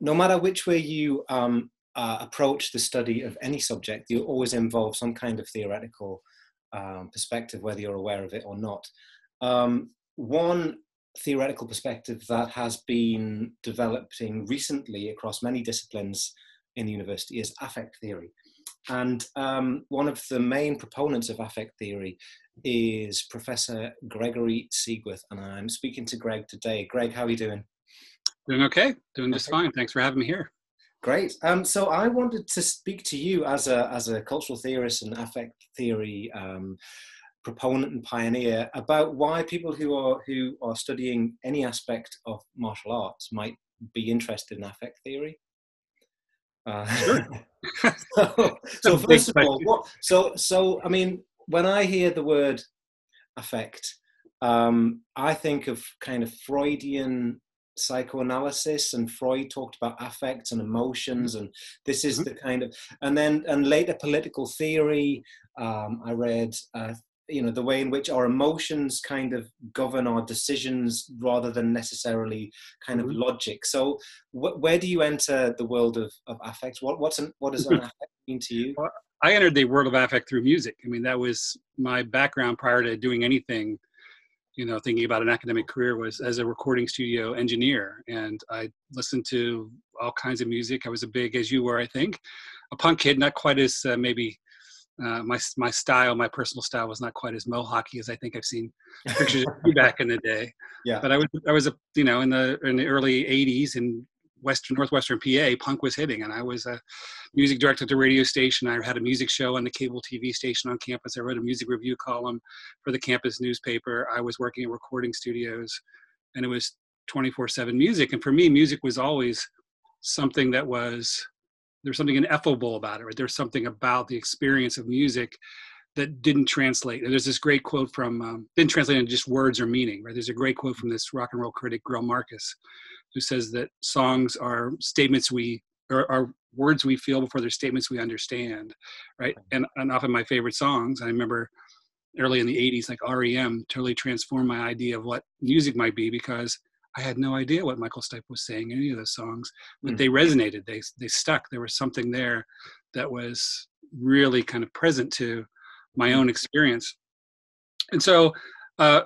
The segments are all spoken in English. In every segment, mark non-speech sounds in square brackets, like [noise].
no matter which way you um, uh, approach the study of any subject, you always involve some kind of theoretical um, perspective, whether you're aware of it or not. Um, one theoretical perspective that has been developing recently across many disciplines in the university is affect theory. And um, one of the main proponents of affect theory is Professor Gregory Seigworth, and I'm speaking to Greg today. Greg, how are you doing? Doing okay, doing just fine. Thanks for having me here. Great. Um, so I wanted to speak to you as a as a cultural theorist and affect theory um, proponent and pioneer about why people who are who are studying any aspect of martial arts might be interested in affect theory. Uh, sure. [laughs] [laughs] so, so first of all, what, so so I mean, when I hear the word affect, um, I think of kind of Freudian psychoanalysis and freud talked about affects and emotions and this is mm-hmm. the kind of and then and later political theory um, i read uh, you know the way in which our emotions kind of govern our decisions rather than necessarily kind of mm-hmm. logic. So wh- where do you enter the world of, of affect what what's an, what does an [clears throat] affect mean to you? I entered the world of affect through music. I mean that was my background prior to doing anything you know thinking about an academic career was as a recording studio engineer. And i listened to all kinds of music. I was a big as you were i think a punk kid not quite as uh, maybe uh, my my style my personal style was not quite as mohawky as i think i've seen pictures of back in the day. [laughs] Yeah. But i was i was a you know in the in the early 80s and western northwestern PA, punk was hitting, and I was a music director at the radio station. I had a music show on the cable TV station on campus. I wrote a music review column for the campus newspaper. I was working in recording studios, and it was 24/7 music. And for me, music was always something that was there's something ineffable about it. Right? There's something about the experience of music that didn't translate. And there's this great quote from um, didn't translate into just words or meaning. Right? There's a great quote from this rock and roll critic, Greil Marcus, who says that songs are statements we or are words we feel before they're statements we understand, right? And and often my favorite songs, I remember early in the 80s, like REM, totally transformed my idea of what music might be because I had no idea what Michael Stipe was saying in any of those songs, but mm. they resonated. They they stuck. There was something there that was really kind of present to my own experience. And so, uh,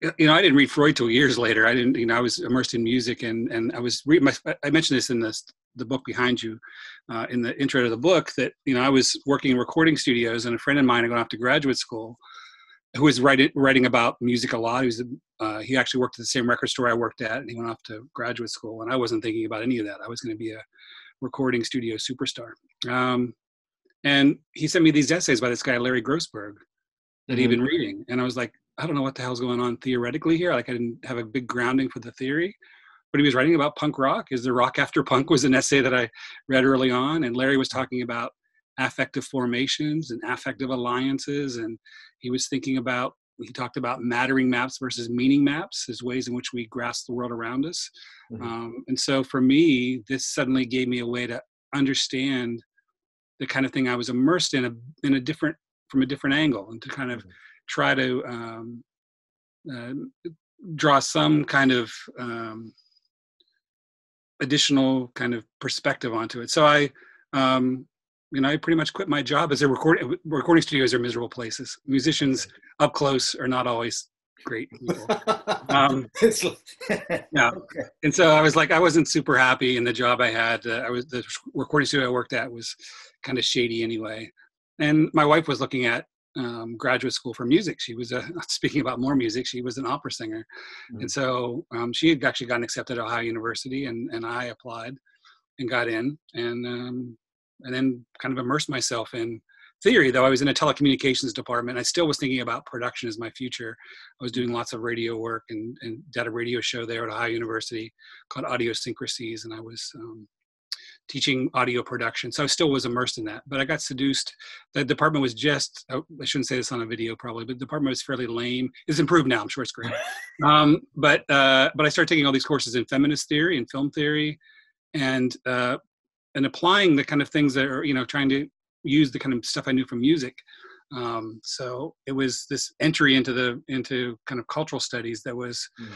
you know, I didn't read Freud till years later. I didn't, you know, I was immersed in music, and and I was reading. My, I mentioned this in the the book behind you, uh, in the intro to the book, that you know I was working in recording studios, and a friend of mine had gone off to graduate school, who was writing writing about music a lot. He was uh, he actually worked at the same record store I worked at, and he went off to graduate school, and I wasn't thinking about any of that. I was going to be a recording studio superstar. Um, and he sent me these essays by this guy Larry Grossberg that mm-hmm. he'd been reading, and I was like, I don't know what the hell's going on theoretically here. Like I didn't have a big grounding for the theory. But he was writing about punk rock. Is the rock after punk was an essay that I read early on, and Larry was talking about affective formations and affective alliances, and he was thinking about he talked about mattering maps versus meaning maps as ways in which we grasp the world around us. Mm-hmm. Um, and so for me, this suddenly gave me a way to understand the kind of thing I was immersed in a in a different from a different angle and to kind of mm-hmm try to um, uh, draw some kind of um, additional kind of perspective onto it. So I, um, you know, I pretty much quit my job as a recording recording studios are miserable places. Musicians up close are not always great people. [laughs] Um, [laughs] yeah, okay. and so I was like, I wasn't super happy in the job I had. Uh, I was the recording studio I worked at was kind of shady anyway, and my wife was looking at um, graduate school for music. She was a, [laughs] speaking about more music. She was an opera singer, mm-hmm. and so um, she had actually gotten accepted at Ohio University, and and I applied and got in, and um, and then kind of immersed myself in theory. Though I was in a telecommunications department, I still was thinking about production as my future. I was doing lots of radio work and and did a radio show there at Ohio University called Audiosyncrasies, and I was um, teaching audio production. So I still was immersed in that. But I got seduced. The department was just, oh, I shouldn't say this on a video probably, but the department was fairly lame. It's improved now. I'm sure it's great. [laughs] um, but, uh, but I started taking all these courses in feminist theory and film theory and, uh, and applying the kind of things that are, you know, trying to use the kind of stuff I knew from music. Um, so it was this entry into the, into kind of cultural studies that was, mm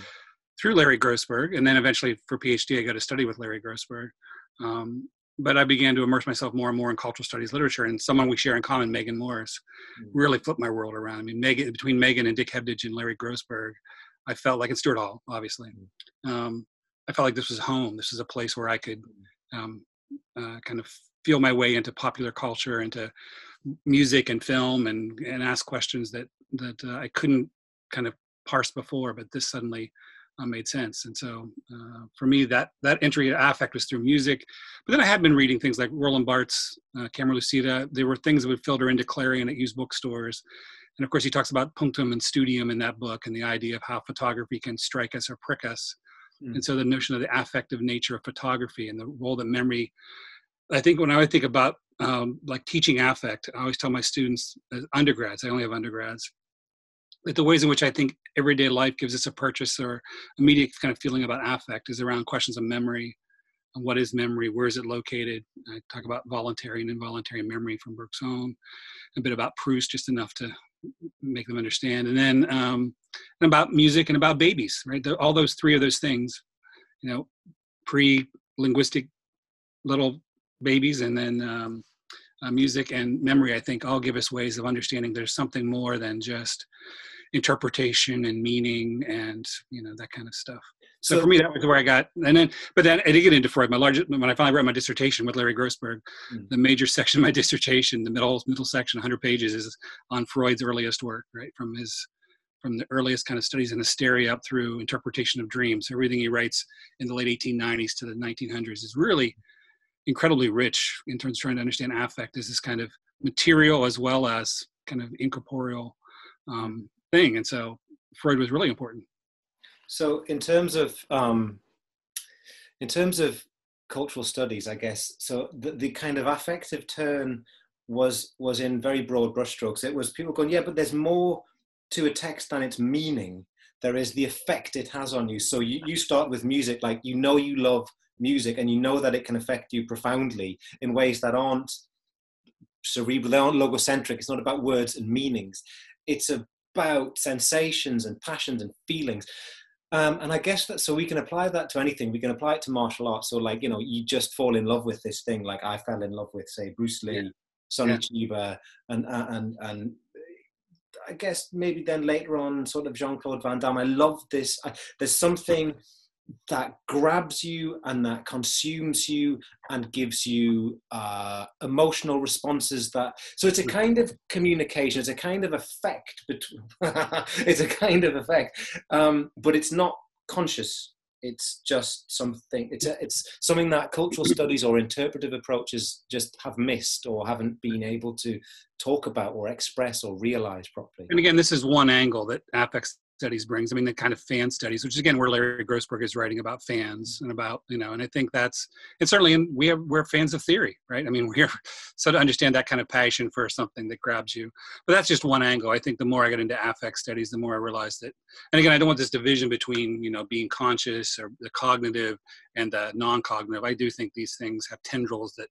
through Larry Grossberg, and then eventually for PhD, I got to study with Larry Grossberg. Um, but I began to immerse myself more and more in cultural studies literature, and someone we share in common, Meaghan Morris, mm. really flipped my world around. I mean, Meaghan between Meaghan and Dick Hebdige and Larry Grossberg, I felt like in Stuart Hall, obviously. Mm. Um, I felt like this was home. This is a place where I could mm. um, uh, kind of feel my way into popular culture, into music and film, and and ask questions that that uh, I couldn't kind of parse before. But this suddenly uh, made sense. And so uh, for me, that that entry to affect was through music. But then I had been reading things like Roland Barthes, uh, Camera Lucida. There were things that would filter into Clarion at used bookstores. And of course, he talks about punctum and studium in that book and the idea of how photography can strike us or prick us. Mm. And so the notion of the affective nature of photography and the role that memory. I think when I think about um, like teaching affect, I always tell my students, as undergrads, I only have undergrads, the ways in which I think everyday life gives us a purchase or immediate kind of feeling about affect is around questions of memory. And what is memory? Where is it located? I talk about voluntary and involuntary memory from Bergson, a bit about Proust, just enough to make them understand, and then um, and about music and about babies, right? The, all those three of those things, you know, pre-linguistic little babies, and then um, uh, music and memory. I think all give us ways of understanding there's something more than just interpretation and meaning and you know that kind of stuff. So, so for me, that was where I got, and then, but then I did get into Freud. My largest, when I finally wrote my dissertation with Larry Grossberg, mm. the major section of my [laughs] dissertation, the middle middle section, 100 pages, is on Freud's earliest work, right from his from the earliest kind of studies in hysteria up through interpretation of dreams. Everything he writes in the late 1890s to the 1900s is really incredibly rich in terms of trying to understand affect as this kind of material as well as kind of incorporeal um, thing. And so Freud was really important. So in terms of um, in terms of cultural studies, I guess so the, the kind of affective turn was was in very broad brushstrokes. It was people going, yeah, but there's more to a text than its meaning. There is the effect it has on you. So you, you start with music, like you know you love music and you know that it can affect you profoundly in ways that aren't cerebral, they aren't logocentric. It's not about words and meanings. It's a about sensations and passions and feelings. Um, and I guess that so we can apply that to anything. We can apply it to martial arts. or like you know, you just fall in love with this thing. Like I fell in love with say Bruce Lee, yeah. Sonny yeah. Chiba, and and and I guess maybe then later on, sort of Jean Claude Van Damme. I love this. I, there's something that grabs you and that consumes you and gives you uh, emotional responses that so it's a kind of communication it's a kind of effect between [laughs] it's a kind of effect um, but it's not conscious. It's just something it's a, it's something that cultural studies or interpretive approaches just have missed or haven't been able to talk about or express or realize properly. And again this is one angle that affects studies brings. I mean, the kind of fan studies, which is again where Larry Grossberg is writing about fans and about you know, and I think that's and certainly in, we have we're fans of theory, right? I mean, [laughs] we're so to understand that kind of passion for something that grabs you. But that's just one angle. I think the more I get into affect studies, the more I realize that. And again, I don't want this division between you know being conscious or the cognitive and the non-cognitive. I do think these things have tendrils that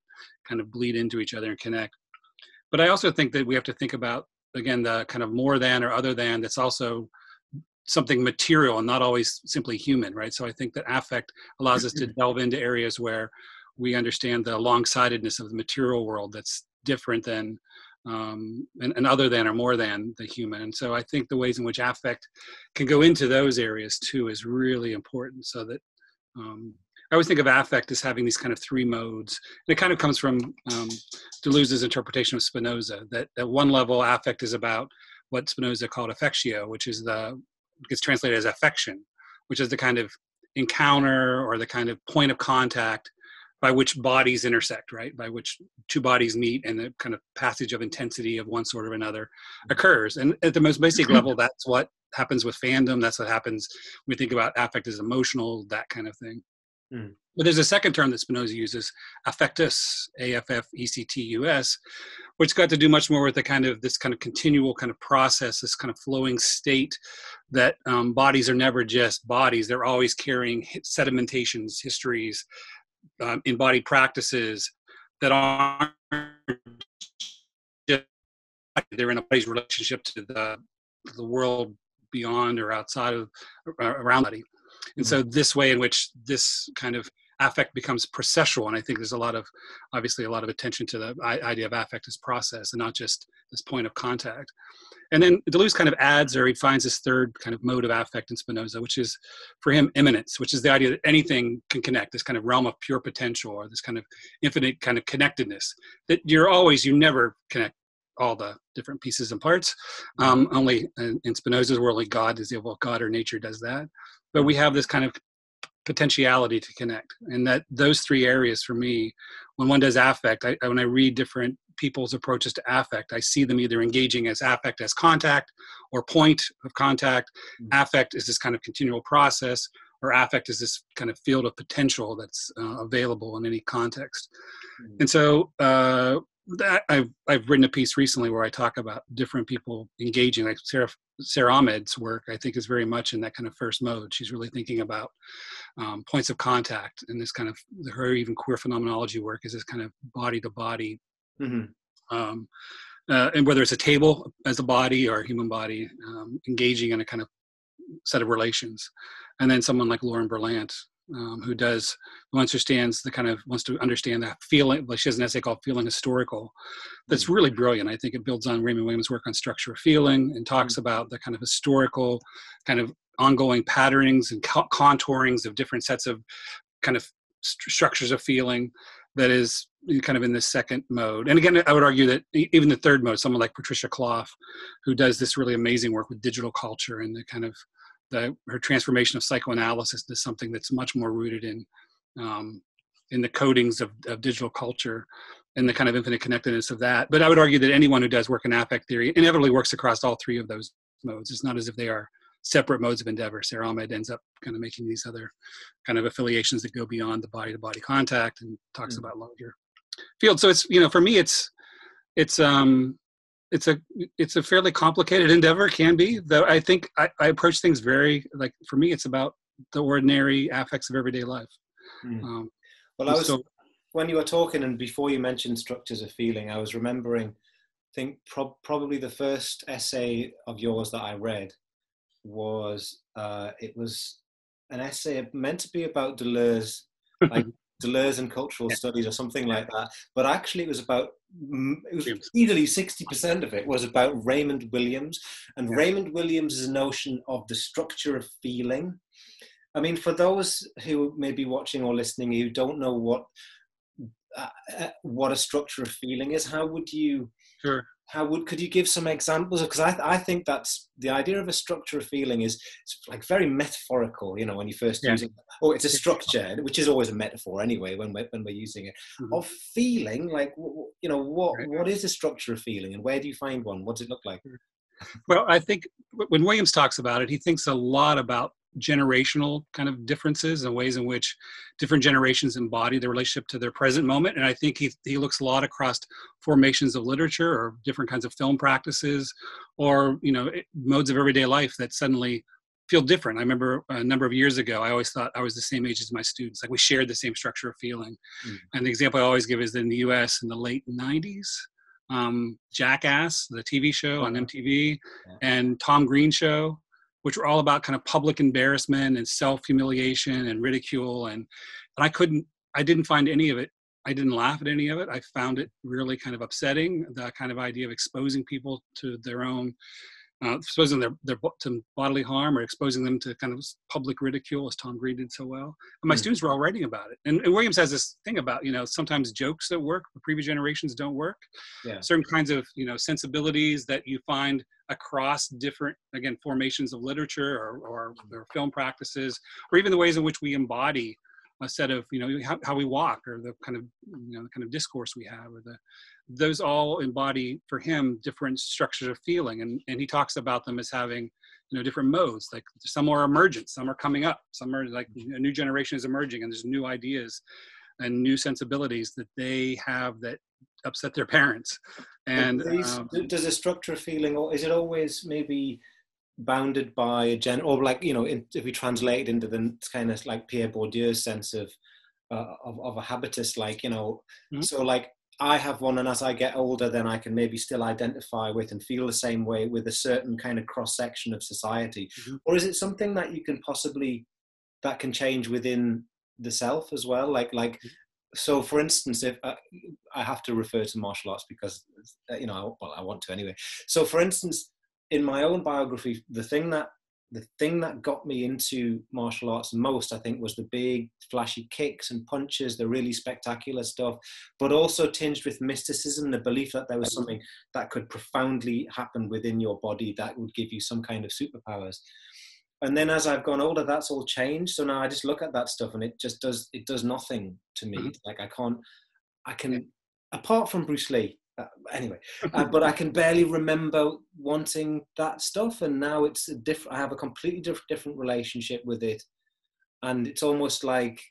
kind of bleed into each other and connect. But I also think that we have to think about again the kind of more than or other than that's also something material and not always simply human, right? So I think that affect allows us to delve into areas where we understand the long-sightedness of the material world that's different than um, and, and, other than or more than the human. And so I think the ways in which affect can go into those areas too is really important. So that um, I always think of affect as having these kind of three modes. And it kind of comes from um, Deleuze's interpretation of Spinoza. That at one level, affect is about what Spinoza called affectio, which is the gets translated as affection, which is the kind of encounter or the kind of point of contact by which bodies intersect, right? By which two bodies meet and the kind of passage of intensity of one sort or another occurs. And at the most basic level, that's what happens with fandom. That's what happens when we think about affect as emotional, that kind of thing. Mm. But there's a second term that Spinoza uses, affectus, A-F-F-E-C-T-U-S, which got to do much more with the kind of this kind of continual kind of process, this kind of flowing state that um, bodies are never just bodies; they're always carrying sedimentations, histories, um, embodied practices that aren't just they're in a body's relationship to the the world beyond or outside of around body. And so this way in which this kind of affect becomes processual and i think there's a lot of obviously a lot of attention to the idea of affect as process and not just this point of contact and then deleuze kind of adds or he finds this third kind of mode of affect in spinoza which is for him immanence which is the idea that anything can connect this kind of realm of pure potential or this kind of infinite kind of connectedness that you're always you never connect all the different pieces and parts. Um, only in, in Spinoza's world, like God is well, God or nature does that. But we have this kind of potentiality to connect and that those three areas for me when one does affect I, when i read different people's approaches to affect i see them either engaging as affect as contact or point of contact mm-hmm. affect is this kind of continual process or affect is this kind of field of potential that's uh, available in any context mm-hmm. and so uh, that I've I've written a piece recently where I talk about different people engaging. Like Sarah Sara Ahmed's work, I think is very much in that kind of first mode. She's really thinking about um, points of contact and this kind of her even queer phenomenology work is this kind of body to body, mm-hmm. um, uh, and whether it's a table as a body or a human body um, engaging in a kind of set of relations. And then someone like Lauren Berlant, um, who does who understands the kind of wants to understand that feeling like she has an essay called feeling historical that's mm. really brilliant i think it builds on raymond williams work on structure of feeling and talks mm-hmm. about the kind of historical kind of ongoing patternings and co- contourings of different sets of kind of st- structures of feeling that is kind of in this second mode. And again, I would argue that even the third mode, someone like Patricia Clough, who does this really amazing work with digital culture and the kind of the, her transformation of psychoanalysis is something that's much more rooted in um, in the codings of, of digital culture and the kind of infinite connectedness of that. But I would argue that anyone who does work in affect theory inevitably works across all three of those modes. It's not as if they are separate modes of endeavor. Sara Ahmed ends up kind of making these other kind of affiliations that go beyond the body to body contact and talks mm. about larger fields. So it's, you know, for me, it's, it's, um, it's a it's a fairly complicated endeavor can be though i think I, I, approach things very like for me it's about the ordinary affects of everyday life mm. um, well i was so, when you were talking and before you mentioned structures of feeling i was remembering i think pro- probably the first essay of yours that i read was uh, it was an essay meant to be about deleuze like [laughs] deleuze and cultural yeah. studies or something like that but actually it was about it was easily 60% of it was about Raymond Williams and yeah. Raymond Williams' notion of the structure of feeling. I mean, for those who may be watching or listening who don't know what uh, uh what a structure of feeling is, how would you sure how would could you give some examples because I, I think that's the idea of a structure of feeling is it's like very metaphorical you know when you first yeah. using oh it's a structure which is always a metaphor anyway when we're, when we're using it mm-hmm. of feeling like you know what right. what is a structure of feeling and where do you find one what does it look like well i think when williams talks about it he thinks a lot about generational kind of differences and ways in which different generations embody their relationship to their present moment. And I think he, he looks a lot across formations of literature or different kinds of film practices or, you know, modes of everyday life that suddenly feel different. I remember a number of years ago, I always thought I was the same age as my students. Like we shared the same structure of feeling. Mm. And the example I always give is in the US in the late 90s, um, Jackass, the TV show on MTV, and Tom Green show which were all about kind of public embarrassment and self humiliation and ridicule. And, and I couldn't, I didn't find any of it. I didn't laugh at any of it. I found it really kind of upsetting. The kind of idea of exposing people to their own uh, exposing their, their to bodily harm or exposing them to kind of public ridicule, as Tom Green did so well. And my mm. students were all writing about it. And, and, Williams has this thing about you know sometimes jokes that work, but previous generations don't work. Yeah. Certain kinds of you know sensibilities that you find across different again formations of literature or, or, or film practices, or even the ways in which we embody a set of you know how, how we walk or the kind of you know the kind of discourse we have or the those all embody for him different structures of feeling. And, and he talks about them as having you know different modes. Like some are emergent some are coming up some are like a new generation is emerging and there's new ideas and new sensibilities that they have that upset their parents. And these, um, does a structure of feeling or is it always maybe bounded by a gen or like you know in, if we translate it into the kind of like pierre bourdieu's sense of uh, of, of a habitus like you know mm-hmm. so like I have one, and as I get older, then I can maybe still identify with and feel the same way with a certain kind of cross section of society. Mm-hmm. Or is it something that you can possibly that can change within the self as well. Like like so for instance if uh, i have to refer to martial arts because you know well i want to anyway so for instance in my own biography the thing that the thing that got me into martial arts most i think was the big flashy kicks and punches the really spectacular stuff but also tinged with mysticism the belief that there was something that could profoundly happen within your body that would give you some kind of superpowers and then as I've gone older, that's all changed. So now I just look at that stuff and it just does it does nothing to me. Mm-hmm. Like I can't, I can, apart from Bruce Lee. Uh, anyway, [laughs] uh, but I can barely remember wanting that stuff, and now it's a different. I have a completely different different relationship with it, and it's almost like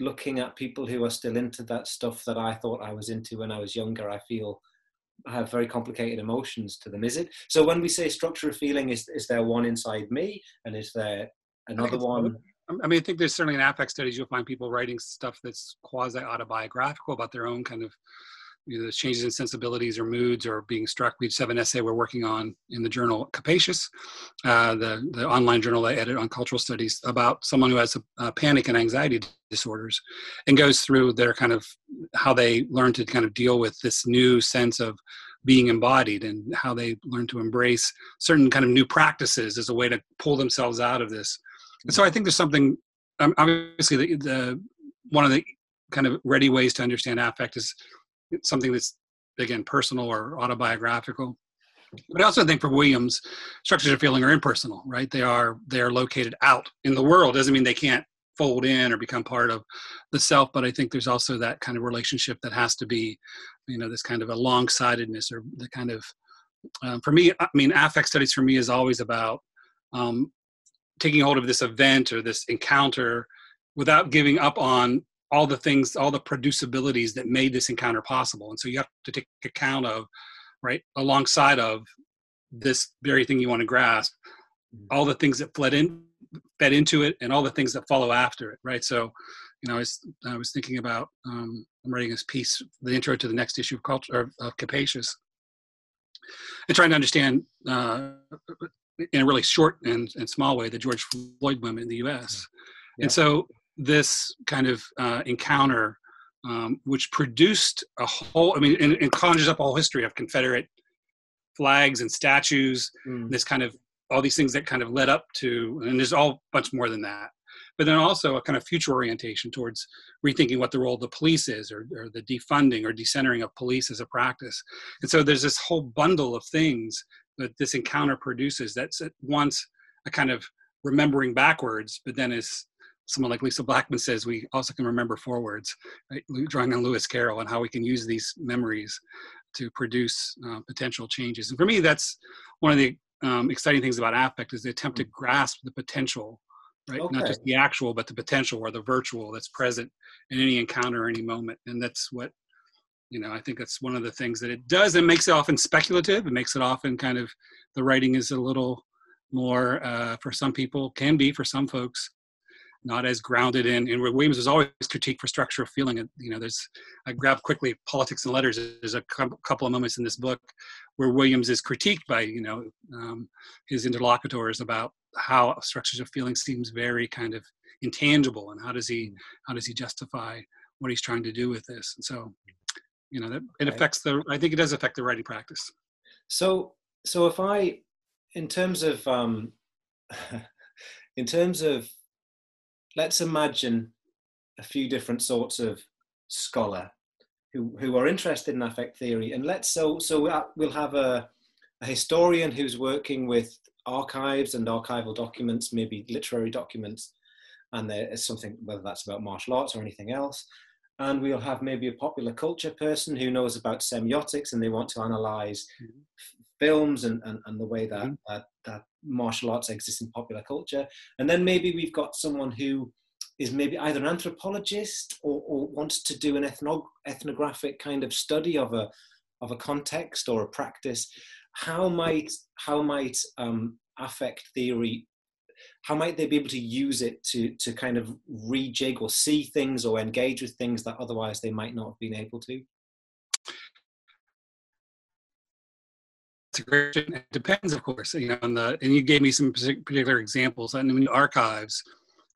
looking at people who are still into that stuff that I thought I was into when I was younger. I feel I have very complicated emotions to them. Is it? So when we say structure of feeling, is is there one inside me, and is there another one? I mean, I think there's certainly in affect studies you'll find people writing stuff that's quasi autobiographical about their own kind of know, changes in sensibilities or moods or being struck. We just have an essay we're working on in the journal Capacious, uh, the, the online journal I edit on cultural studies, about someone who has a, a panic and anxiety disorders and goes through their kind of how they learn to kind of deal with this new sense of being embodied and how they learn to embrace certain kind of new practices as a way to pull themselves out of this. And so I think there's something, um, obviously, the, the one of the kind of ready ways to understand affect is something that's again personal or autobiographical. But i also think for williams structures of feeling are impersonal right? They are they are located out in the world. Doesn't mean they can't fold in or become part of the self but i think there's also that kind of relationship that has to be you know this kind of alongsidedness or the kind of um, for me i mean affect studies for me is always about um, taking hold of this event or this encounter without giving up on all the things, all the producibilities that made this encounter possible. And so you have to take account of, right, alongside of this very thing you want to grasp, mm-hmm. all the things that fled in, fed into it, and all the things that follow after it, right? So, you know, I was I was thinking about um, I'm writing this piece, the intro to the next issue of culture of, of Capacious, and trying to understand uh, in a really short and, and small way the George Floyd movement in the U.S. Yeah. And so this kind of uh, encounter, um, which produced a whole, I mean, and, and, conjures up a whole history of Confederate flags and statues, mm. this kind of, all these things that kind of led up to, and there's all much more than that. But then also a kind of future orientation towards rethinking what the role of the police is, or, or the defunding or decentering of police as a practice. And so there's this whole bundle of things that this encounter produces that's at once a kind of remembering backwards, but then is someone like Lisa Blackman says, we also can remember forwards, right? drawing on Lewis Carroll and how we can use these memories to produce uh, potential changes. And for me, that's one of the um, exciting things about affect is the attempt to mm. grasp the potential, right? Okay. Not just the actual, but the potential or the virtual that's present in any encounter any moment. And that's what, you know, I think that's one of the things that it does. It makes it often speculative. It makes it often kind of, the writing is a little more, uh, for some people, can be for some folks, not as grounded in. And where Williams was always critiqued for structure of feeling. You know, there's I grabbed quickly politics and letters. There's a couple of moments in this book where Williams is critiqued by you know um, his interlocutors about how structures of feeling seems very kind of intangible, and how does he mm. how does he justify what he's trying to do with this? And so, you know, that it affects the. I think it does affect the writing practice. So, so if I, in terms of, um, [laughs] in terms of let's imagine a few different sorts of scholar who, who are interested in affect theory. And let's so so we'll have a, a historian who's working with archives and archival documents, maybe literary documents, and there is something whether that's about martial arts or anything else. And we'll have maybe a popular culture person who knows about semiotics and they want to analyze mm-hmm. films and, and, and, the way that, mm-hmm. that that martial arts exists in popular culture. And then maybe we've got someone who is maybe either an anthropologist or, or wants to do an ethno- ethnographic kind of study of a of a context or a practice. How might how might um, affect theory how might they be able to use it to to kind of rejig or see things or engage with things that otherwise they might not have been able to It depends, of course, you know, on the, and you gave me some particular examples. And in archives,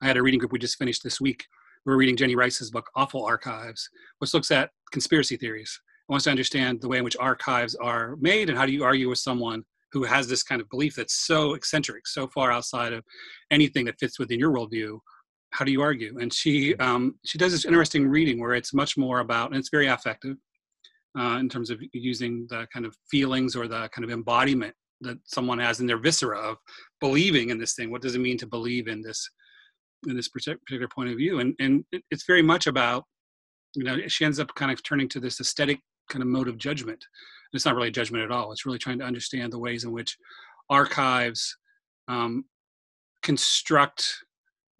I had a reading group we just finished this week. We're reading Jenny Rice's book, Awful Archives, which looks at conspiracy theories. It wants to understand the way in which archives are made and how do you argue with someone who has this kind of belief that's so eccentric, so far outside of anything that fits within your worldview. How do you argue? And she um, she does this interesting reading where it's much more about, and it's very affective uh, in terms of using the kind of feelings or the kind of embodiment that someone has in their viscera of believing in this thing. What does it mean to believe in this in this particular point of view? And and it's very much about you know she ends up kind of turning to this aesthetic kind of mode of judgment it's not really a judgment at all. It's really trying to understand the ways in which archives um, construct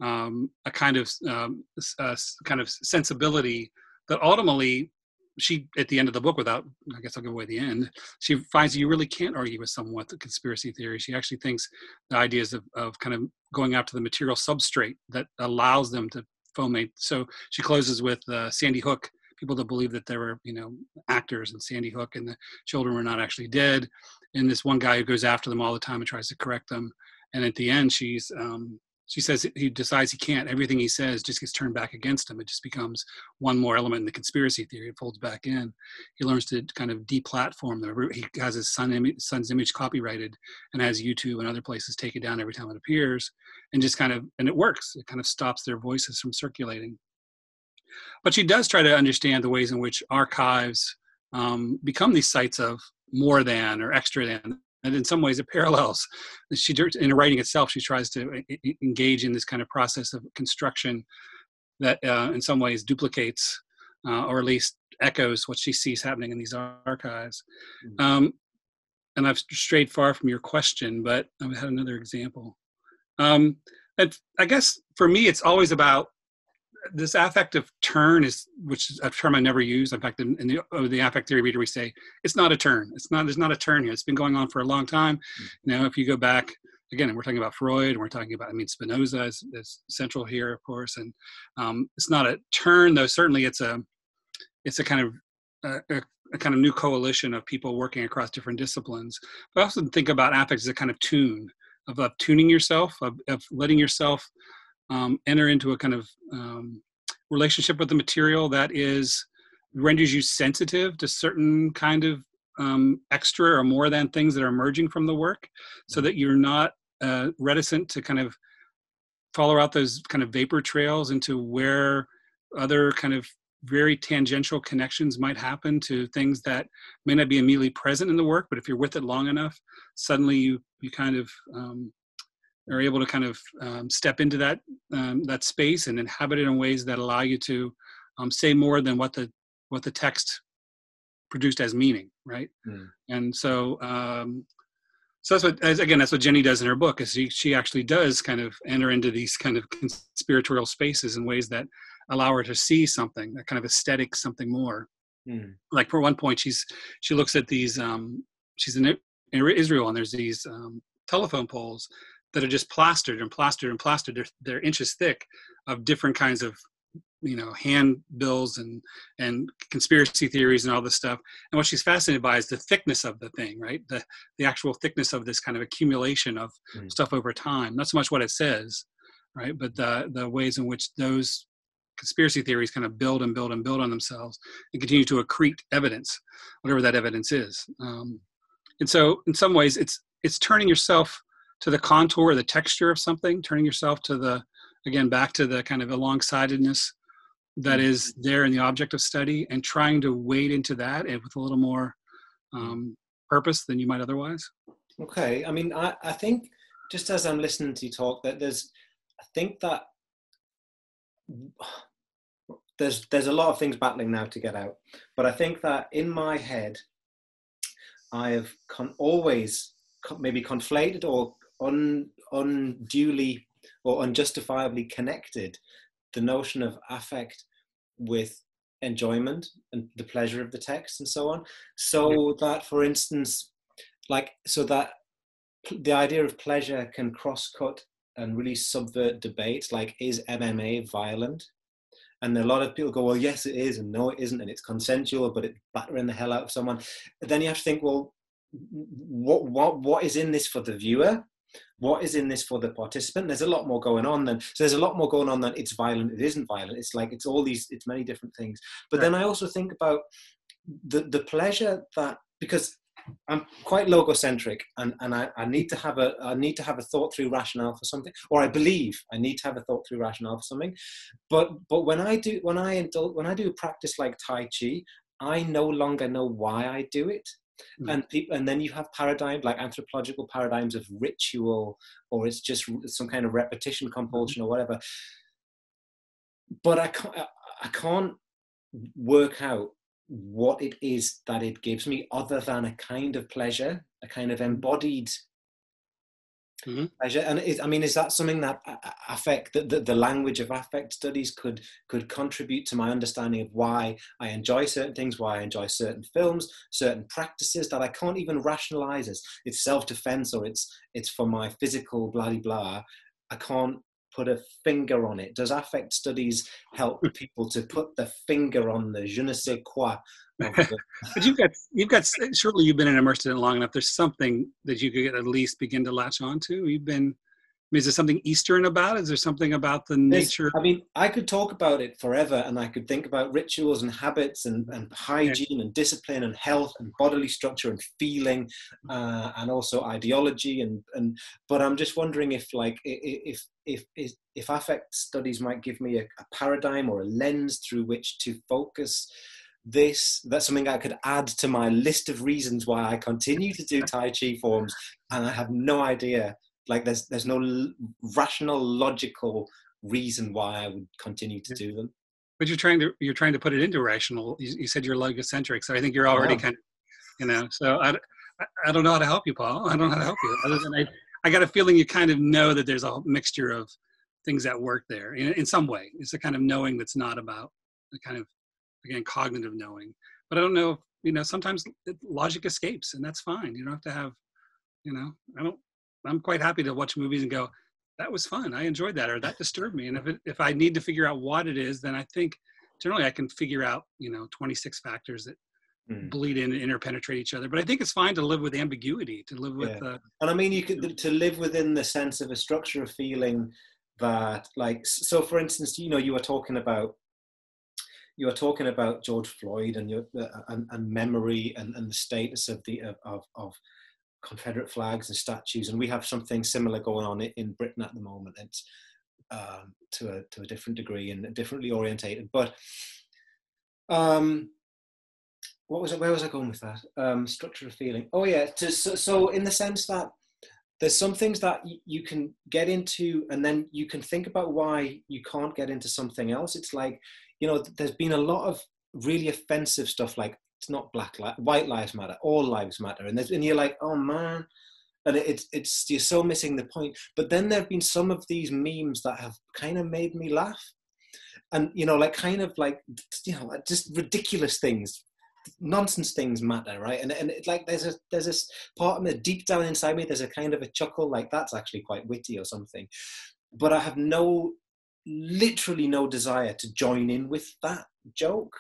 um, a kind of um, a kind of sensibility that ultimately she at the end of the book without i guess i'll give away the end she finds you really can't argue with someone with the conspiracy theory. She actually thinks the ideas of, of kind of going after the material substrate that allows them to foment so she closes with uh, sandy hook people that believe that there were you know actors in Sandy Hook and the children were not actually dead, and this one guy who goes after them all the time and tries to correct them, and at the end she's um, she says he decides he can't. Everything he says just gets turned back against him. It just becomes one more element in the conspiracy theory. It folds back in. He learns to kind of deplatform the. He has his son son's image copyrighted and has YouTube and other places take it down every time it appears, and just kind of and it works. It kind of stops their voices from circulating. But she does try to understand the ways in which archives um, become these sites of more than or extra than. And in some ways, it parallels. She, in her writing itself, she tries to engage in this kind of process of construction that, uh, in some ways, duplicates uh, or at least echoes what she sees happening in these archives. Mm-hmm. Um, and I've strayed far from your question, but I had another example. Um, and I guess for me, it's always about this affective turn is which is a term I never use. In fact, in, in the oh, the affect theory reader, we say it's not a turn. It's not. There's not a turn here. It's been going on for a long time. Mm-hmm. Now, if you go back again, we're talking about Freud, and we're talking about. I mean, Spinoza is, is central here, of course, and um, it's not a turn, though. Certainly, it's a it's a kind of a, a, kind of new coalition of people working across different disciplines. But I also think about affect as a kind of tune of, of tuning yourself, of, of letting yourself um, enter into a kind of um, relationship with the material that is renders you sensitive to certain kind of um, extra or more than things that are emerging from the work so that you're not uh, reticent to kind of follow out those kind of vapor trails into where other kind of very tangential connections might happen to things that may not be immediately present in the work but if you're with it long enough suddenly you you kind of um, are able to kind of um, step into that um, that space and inhabit it in ways that allow you to um, say more than what the what the text produced as meaning, right? Mm. And so, um, so that's what as, again that's what Jenny does in her book is she she actually does kind of enter into these kind of conspiratorial spaces in ways that allow her to see something, a kind of aesthetic something more. Mm. Like for one point, she's she looks at these. Um, she's in, in Israel, and there's these um, telephone poles that are just plastered and plastered and plastered. They're, they're inches thick of different kinds of you know handbills and and conspiracy theories and all this stuff. And what she's fascinated by is the thickness of the thing right? The the actual thickness of this kind of accumulation of mm. stuff over time. Not so much what it says right? But the the ways in which those conspiracy theories kind of build and build and build on themselves and continue to accrete evidence whatever that evidence is. Um, and so in some ways it's it's turning yourself to the contour or the texture of something, turning yourself to the, again, back to the kind of alongsidedness that is mm-hmm. there in the object of study and trying to wade into that and with a little more um, purpose than you might otherwise. Okay. I mean, I, I think just as I'm listening to you talk, that there's, I think that there's there's a lot of things battling now to get out, but I think that in my head, I have con- always maybe conflated or un, unduly or unjustifiably connected the notion of affect with enjoyment and the pleasure of the text and so on. So that for instance like so that the idea of pleasure can cross-cut and really subvert debates like is mma violent? And a lot of people go well yes it is and no it isn't and it's consensual but it's battering the hell out of someone. Then you have to think well what what what is in this for the viewer what is in this for the participant there's a lot more going on than so there's a lot more going on than it's violent it isn't violent it's like it's all these it's many different things but then i also think about the the pleasure that because I'm quite logocentric, and, and I, I need to have a I need to have a thought through rationale for something, or I believe I need to have a thought through rationale for something. But but when I do when I indul- when I do a practice like Tai Chi, I no longer know why I do it. Mm. And people, and then you have paradigms like anthropological paradigms of ritual, or it's just some kind of repetition compulsion mm. or whatever. But I can't, I can't work out what it is that it gives me other than a kind of pleasure, a kind of embodied mm-hmm. And it, I mean, is that something that affect the, the, the, language of affect studies could could contribute to my understanding of why I enjoy certain things, why I enjoy certain films, certain practices that I can't even rationalize as it's self defense or it's it's for my physical blah blah. I can't put a finger on it? Does affect studies help [laughs] people to put the finger on the je ne sais quoi? The- [laughs] but you've got you've got surely you've been immersed in it long enough. There's something that you could at least begin to latch on to. You've been I mean, is there something Eastern about it? Is there something about the nature? I mean, I could talk about it forever and I could think about rituals and habits and, and hygiene and discipline and health and bodily structure and feeling uh, and also ideology. And, and, but I'm just wondering if like, if, if, if, if affect studies might give me a, a paradigm or a lens through which to focus this that's something i could add to my list of reasons why i continue to do tai chi forms and i have no idea like there's there's no l- rational logical reason why i would continue to do them. But you're trying to you're trying to put it into rational. You, you said you're logocentric so i think you're already kind of you know so I, I don't know how to help you paul. I don't know how to help you other than i i got a feeling you kind of know that there's a mixture of things that work there in, in some way. It's a kind of knowing that's not about the kind of again cognitive knowing. But i don't know you know sometimes logic escapes and that's fine. You don't have to have you know i don't I'm quite happy to watch movies and go, that was fun. I enjoyed that, or that disturbed me. And if it, if I need to figure out what it is, then I think generally I can figure out you know 26 factors that mm. bleed in and interpenetrate each other. But I think it's fine to live with ambiguity, to live with. Yeah. Uh, and I mean, you could to live within the sense of a structure of feeling that, like, so for instance, you know, you were talking about you were talking about George Floyd and your uh, and, and memory and, and the status of the of, of, of Confederate flags and statues, and we have something similar going on in Britain at the moment. It's um, to a to a different degree and differently orientated. But um, what was it? Where was I going with that? Um, structure of feeling. Oh yeah. To, so, so in the sense that there's some things that you can get into, and then you can think about why you can't get into something else. It's like you know, there's been a lot of really offensive stuff like it's not black li- white lives matter all lives matter. And, and you're like oh man. And it, it's it's you're so missing the point. But then there have been some of these memes that have kind of made me laugh. And you know like kind of like you know just ridiculous things nonsense things matter right? And and it, like there's a there's this part of me deep down inside me there's a kind of a chuckle like that's actually quite witty or something. But i have no literally no desire to join in with that joke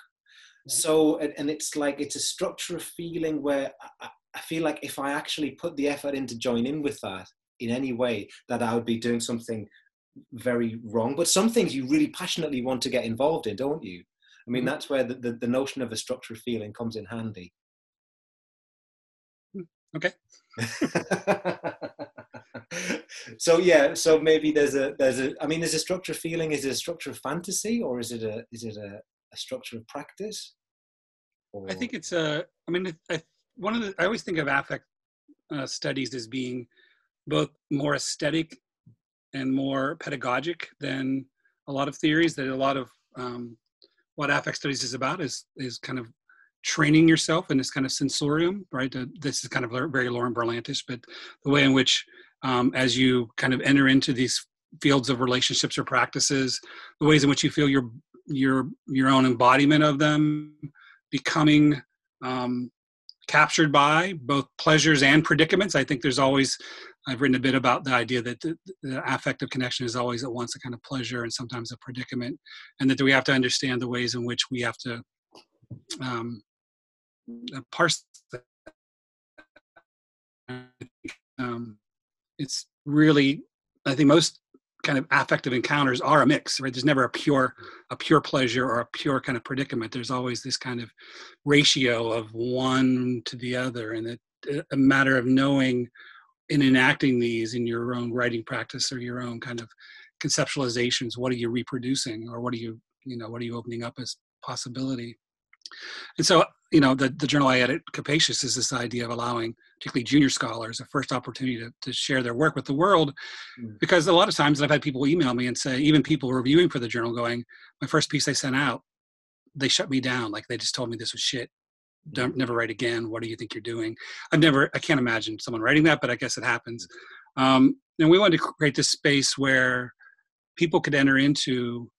so and it's like it's a structure of feeling where I, I feel like if i actually put the effort in to join in with that in any way that i would be doing something very wrong. But some things you really passionately want to get involved in don't you? I mean mm-hmm. that's where the, the, the notion of a structure of feeling comes in handy. Hmm, okay. [laughs] So yeah so maybe there's a there's a i mean is a structure of feeling is it a structure of fantasy or is it a is it a, a structure of practice or? I think it's a. I mean, I, one of the. I always think of affect uh, studies as being both more aesthetic and more pedagogic than a lot of theories. That a lot of um, what affect studies is about is is kind of training yourself in this kind of sensorium, right? Uh, this is kind of very Lauren Berlantish, but the way in which, um, as you kind of enter into these fields of relationships or practices, the ways in which you feel your your your own embodiment of them becoming um, captured by both pleasures and predicaments. I think there's always, I've written a bit about the idea that the, the, affective connection is always at once a kind of pleasure and sometimes a predicament, and that we have to understand the ways in which we have to um, parse. Um, it's really, I think most kind of affective encounters are a mix right? There's never a pure a pure pleasure or a pure kind of predicament. There's always this kind of ratio of one to the other and it, a matter of knowing in enacting these in your own writing practice or your own kind of conceptualizations. What are you reproducing or what are you you know what are you opening up as possibility? And so you know the, the journal i edit capacious is this idea of allowing particularly junior scholars a first opportunity to, to share their work with the world. Mm. because a lot of times i've had people email me and say even people reviewing for the journal going my first piece i sent out they shut me down. Like they just told me this was shit. Don't never write again. What do you think you're doing? I've never i can't imagine someone writing that but i guess it happens. Um, and we wanted to create this space where people could enter into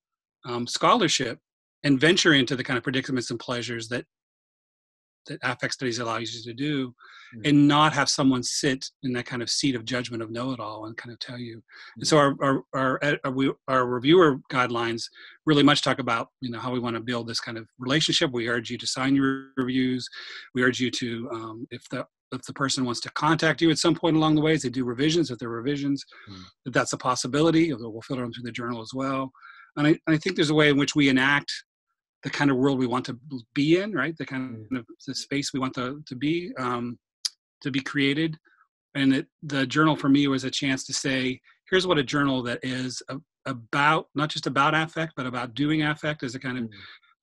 um, scholarship and venture into the kind of predicaments and pleasures that that affect studies allows you to do mm-hmm. and not have someone sit in that kind of seat of judgment of know-it-all and kind of tell you mm-hmm. and so our our our, our, we, our reviewer guidelines really much talk about you know how we want to build this kind of relationship we urge you to sign your reviews we urge you to um, if the if the person wants to contact you at some point along the way as they do revisions if they're revisions mm-hmm. that that's a possibility we'll filter them through the journal as well and I, I think there's a way in which we enact the kind of world we want to be in, right? The kind mm. of the space we want to, to be um, to be created. And it, the journal for me was a chance to say, here's what a journal that is a, about not just about affect, but about doing affect as a kind of mm.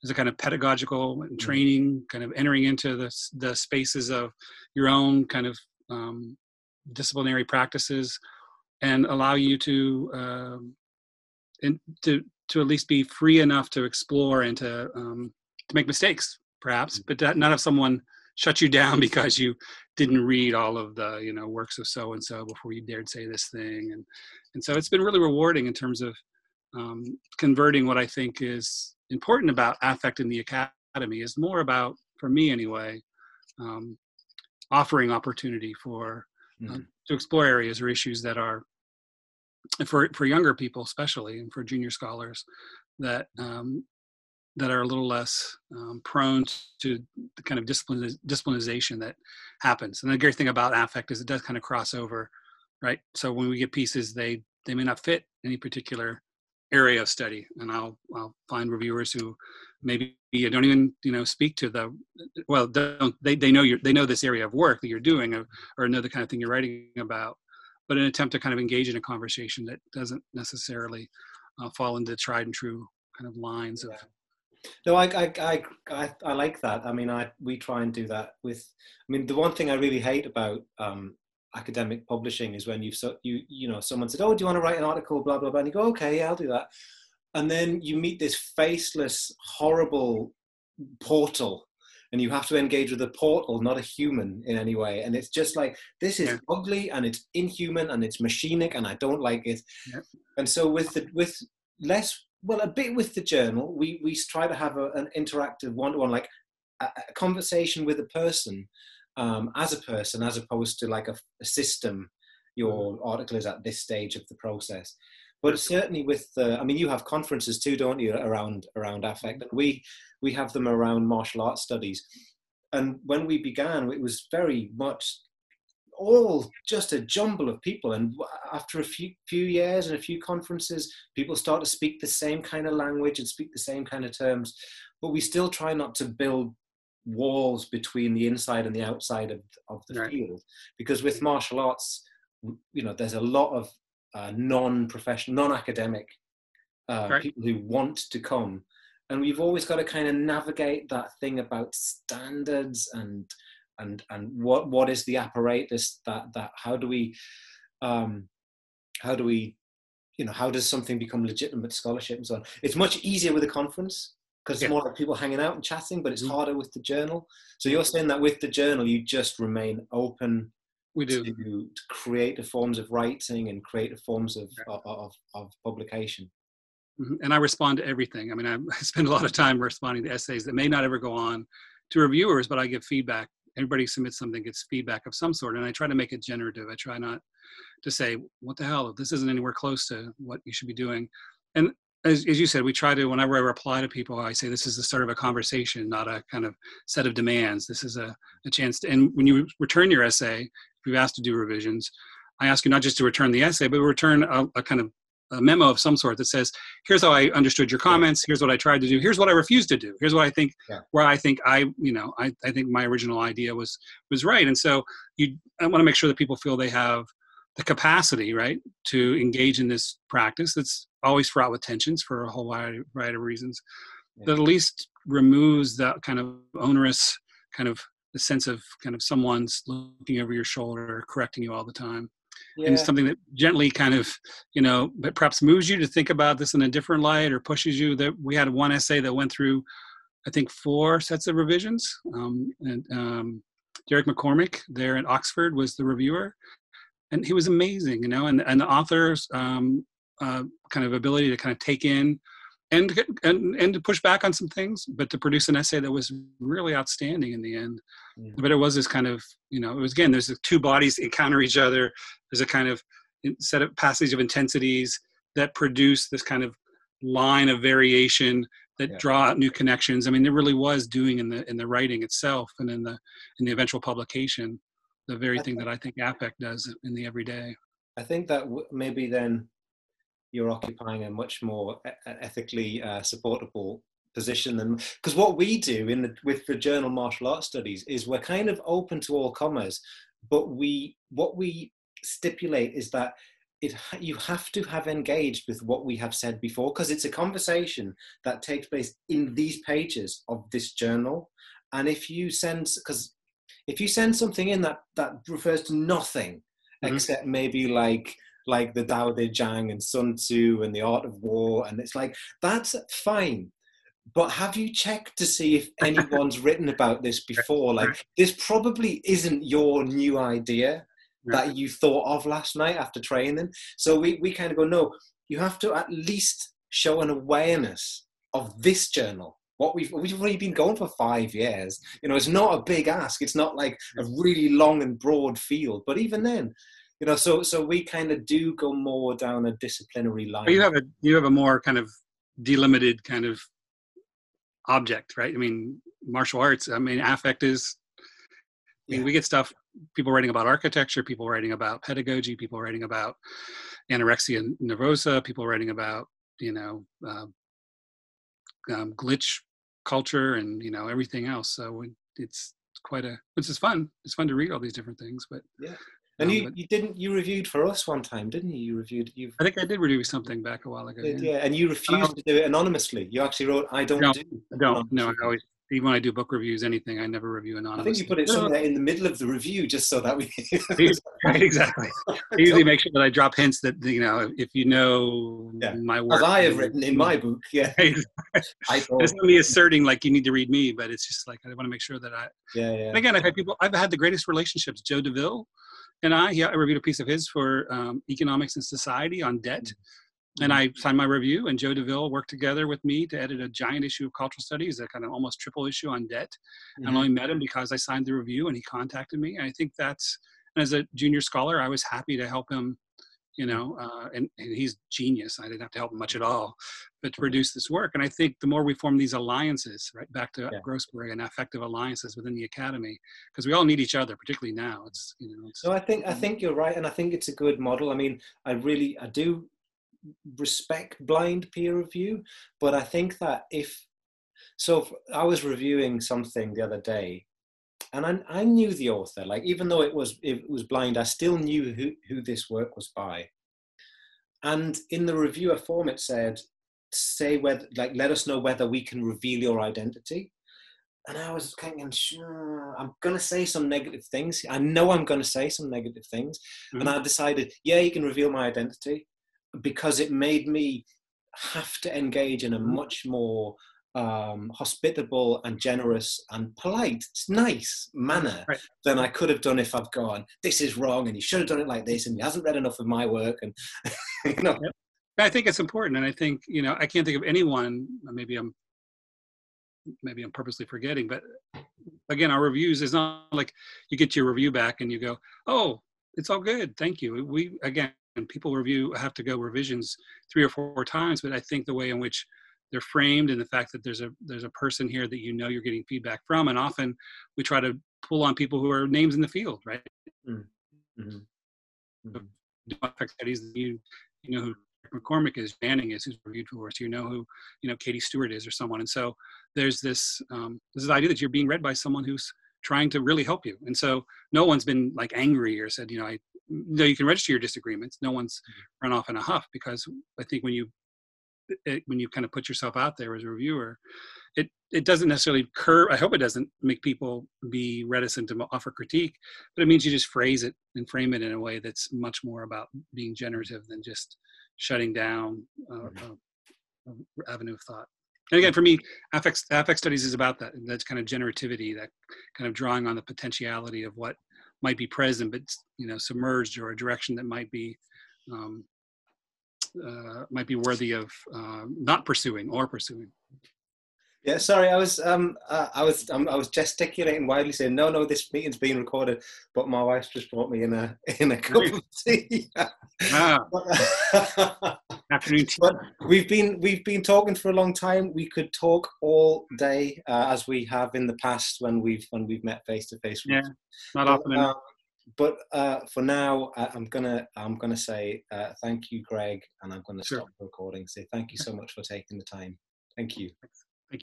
as a kind of pedagogical and mm. training, kind of entering into the the spaces of your own kind of um, disciplinary practices, and allow you to um, and to to at least be free enough to explore and to um, to make mistakes, perhaps, mm-hmm. but not have someone shut you [laughs] down because you didn't read all of the you know works of so and so before you dared say this thing, and and so it's been really rewarding in terms of um, converting what I think is important about affect in the academy is more about for me anyway um, offering opportunity for uh, mm-hmm. to explore areas or issues that are for for younger people especially and for junior scholars that um, that are a little less um, prone to the kind of discipline disciplinization that happens. And the great thing about affect is it does kind of cross over, right? So when we get pieces, they they may not fit any particular area of study, and I'll I'll find reviewers who maybe you don't even you know speak to the well don't they they know you they know this area of work that you're doing or, or know the kind of thing you're writing about but an attempt to kind of engage in a conversation that doesn't necessarily uh, fall into tried and true kind of lines yeah. of no I, I, I i i like that. I mean i we try and do that with i mean the one thing i really hate about um academic publishing is when you've so you you know someone said oh do you want to write an article? blah blah blah and you go okay yeah i'll do that. And then you meet this faceless horrible portal and you have to engage with a portal, not a human in any way. And it's just like this is yeah. ugly and it's inhuman and it's machinic and I don't like it. Yeah. And so with the with less well a bit with the journal, we we try to have a, an interactive one to one like a, a, conversation with a person um, as a person as opposed to like a, a system. Your mm-hmm. article is at this stage of the process but certainly with the i mean you have conferences too don't you around around affect and we we have them around martial arts studies. And when we began, it was very much all just a jumble of people. And after a few few years and a few conferences, people start to speak the same kind of language and speak the same kind of terms. But we still try not to build walls between the inside and the outside of, of the right. field. Because with martial arts, you know, there's a lot of uh, non-professional, non-academic uh, right. people who want to come and we've always got to kind of navigate that thing about standards and and and what what is the apparatus that that how do we um how do we you know how does something become legitimate scholarship and so on it's much easier with a conference because it's yeah. more like people hanging out and chatting but it's mm-hmm. harder with the journal so you're saying that with the journal you just remain open we do to, creative forms of writing and creative forms of, of, of, of publication Mm-hmm. And I respond to everything. I mean, [laughs] I, spend a lot of time responding to essays that may not ever go on to reviewers, but I give feedback. Everybody submits something, gets feedback of some sort, and I try to make it generative. I try not to say, "What the hell? This isn't anywhere close to what you should be doing." And as, as you said, we try to. Whenever I reply to people, I say, "This is the start of a conversation, not a kind of set of demands. This is a, a chance to." And when you return your essay, you've asked to do revisions, I ask you not just to return the essay, but return a, a kind of a memo of some sort that says, "Here's how I understood your comments. Here's what I tried to do. Here's what I refused to do. Here's what I think yeah. where I think I, you know, I, I think my original idea was was right." And so you, I want to make sure that people feel they have the capacity, right, to engage in this practice that's always fraught with tensions for a whole variety, variety of reasons. Yeah. That at least removes that kind of onerous kind of the sense of kind of someone's looking over your shoulder, correcting you all the time. Yeah. and something that gently kind of you know but perhaps moves you to think about this in a different light or pushes you that we had one essay that went through i think four sets of revisions. Um, and um, derek McCormack there at oxford was the reviewer. And he was amazing you know and, and the author's um, uh, kind of ability to kind of take in and, and and to push back on some things, but to produce an essay that was really outstanding in the end. Yeah. But it was this kind of you know it was again there's the two bodies encounter each other. There's a kind of set of passage of intensities that produce this kind of line of variation that yeah. draw out new connections. I mean, it really was doing in the in the writing itself and in the in the eventual publication the very thing that I think affect does in the everyday. I think that maybe then you're occupying a much more ethically uh, supportable position than because what we do in the with the journal martial arts studies is we're kind of open to all comers but we what we stipulate is that it you have to have engaged with what we have said before because it's a conversation that takes place in these pages of this journal and if you send because if you send something in that that refers to nothing mm-hmm. except maybe like like the Tao Te Ching and Sun Tzu and the Art of War, and it's like that's fine. But have you checked to see if anyone's [laughs] written about this before? Like this probably isn't your new idea that you thought of last night after training. So we, we kind of go, no, you have to at least show an awareness of this journal. What we've we've already been going for five years. You know, it's not a big ask. It's not like a really long and broad field. But even then, you know so so we kind of do go more down a disciplinary line. You have a you have a more kind of delimited kind of object right? I mean martial arts i mean affect is I mean, yeah. we get stuff people writing about architecture people writing about pedagogy people writing about anorexia nervosa people writing about you know uh, um, glitch culture and you know everything else. So it's quite a it's just fun. It's fun to read all these different things but yeah and um, you, you didn't you reviewed for us one time, didn't you? You reviewed you. I think I did review something back a while ago. Did, yeah. yeah. and you refused um, to do it anonymously. You actually wrote, "I don't no, do." I don't. No, I always even when I do book reviews, anything, I never review anonymously. I think you put it somewhere in the middle of the review just so that we. [laughs] right, exactly. [laughs] I usually make sure that I drop hints that you know if you know yeah. my work. As I have written in my book, yeah. [laughs] I it's not me asserting like you need to read me, but it's just like I want to make sure that I. Yeah, yeah. And again, I've had people. I've had the greatest relationships. Joe Deville and I, yeah, I reviewed a piece of his for um, Economics and Society on debt. Mm-hmm. And I signed my review, and Joe Deville worked together with me to edit a giant issue of Cultural Studies, a kind of almost triple issue on debt. Mm-hmm. I only met him because I signed the review and he contacted me. And I think that's, as a junior scholar, I was happy to help him you know, uh, and, and, he's genius. I didn't have to help him much at all, but to produce this work. And I think the more we form these alliances, right, back to yeah. Grossberg and affective alliances within the academy, because we all need each other, particularly now. It's you know. It's, so I think I think you're right, and I think it's a good model. I mean, I really I do respect blind peer review, but I think that if so, I was reviewing something the other day and I, I knew the author. Like even though it was it was blind, I still knew who who this work was by. And in the reviewer form, it said, "Say whether like let us know whether we can reveal your identity." And I was thinking, sure, I'm gonna say some negative things. I know I'm gonna say some negative things, mm-hmm. and I decided, yeah, you can reveal my identity because it made me have to engage in a mm-hmm. much more um, hospitable and generous and polite, nice manner right. than I could have done if I've gone, this is wrong and you should have done it like this and he hasn't read enough of my work. And, [laughs] you know. Yep. I think it's important. And I think, you know, I can't think of anyone, maybe I'm, maybe I'm purposely forgetting, but again, our reviews is not like you get your review back and you go, oh, it's all good. Thank you. We, again, people review have to go revisions three or four times, but I think the way in which they're framed in the fact that there's a there's a person here that you know you're getting feedback from and often we try to pull on people who are names in the field right mm-hmm. mm-hmm. studies. You you know who McCormack is, Manning is, who's reviewed for us. You know who you know Katie Stewart is, or someone. And so there's this um, this idea that you're being read by someone who's trying to really help you. And so no one's been like angry or said, you know, I no, you can register your disagreements. No one's mm-hmm. run off in a huff because I think when you it, when you kind of put yourself out there as a reviewer, it it doesn't necessarily curve. I hope it doesn't make people be reticent to offer critique, but it means you just phrase it and frame it in a way that's much more about being generative than just shutting down uh, uh, avenue of thought. And again, for me, affect, affect studies is about that. That's kind of generativity, that kind of drawing on the potentiality of what might be present, but you know, submerged or a direction that might be um, uh, might be worthy of uh, not pursuing or pursuing. Yeah, sorry, I was um uh, I was um, I was gesticulating wildly, saying no, no, this meeting's being recorded. But my wife just brought me in a in a cup of tea. ah. [laughs] Afternoon tea. But we've been we've been talking for a long time. We could talk all day, uh, as we have in the past when we've when we've met face to face. Yeah, not often enough. Um, but uh, for now, I'm gonna I'm gonna say uh, thank you, Greg, and I'm gonna sure. stop recording. Say thank you so much for taking the time. Thank you.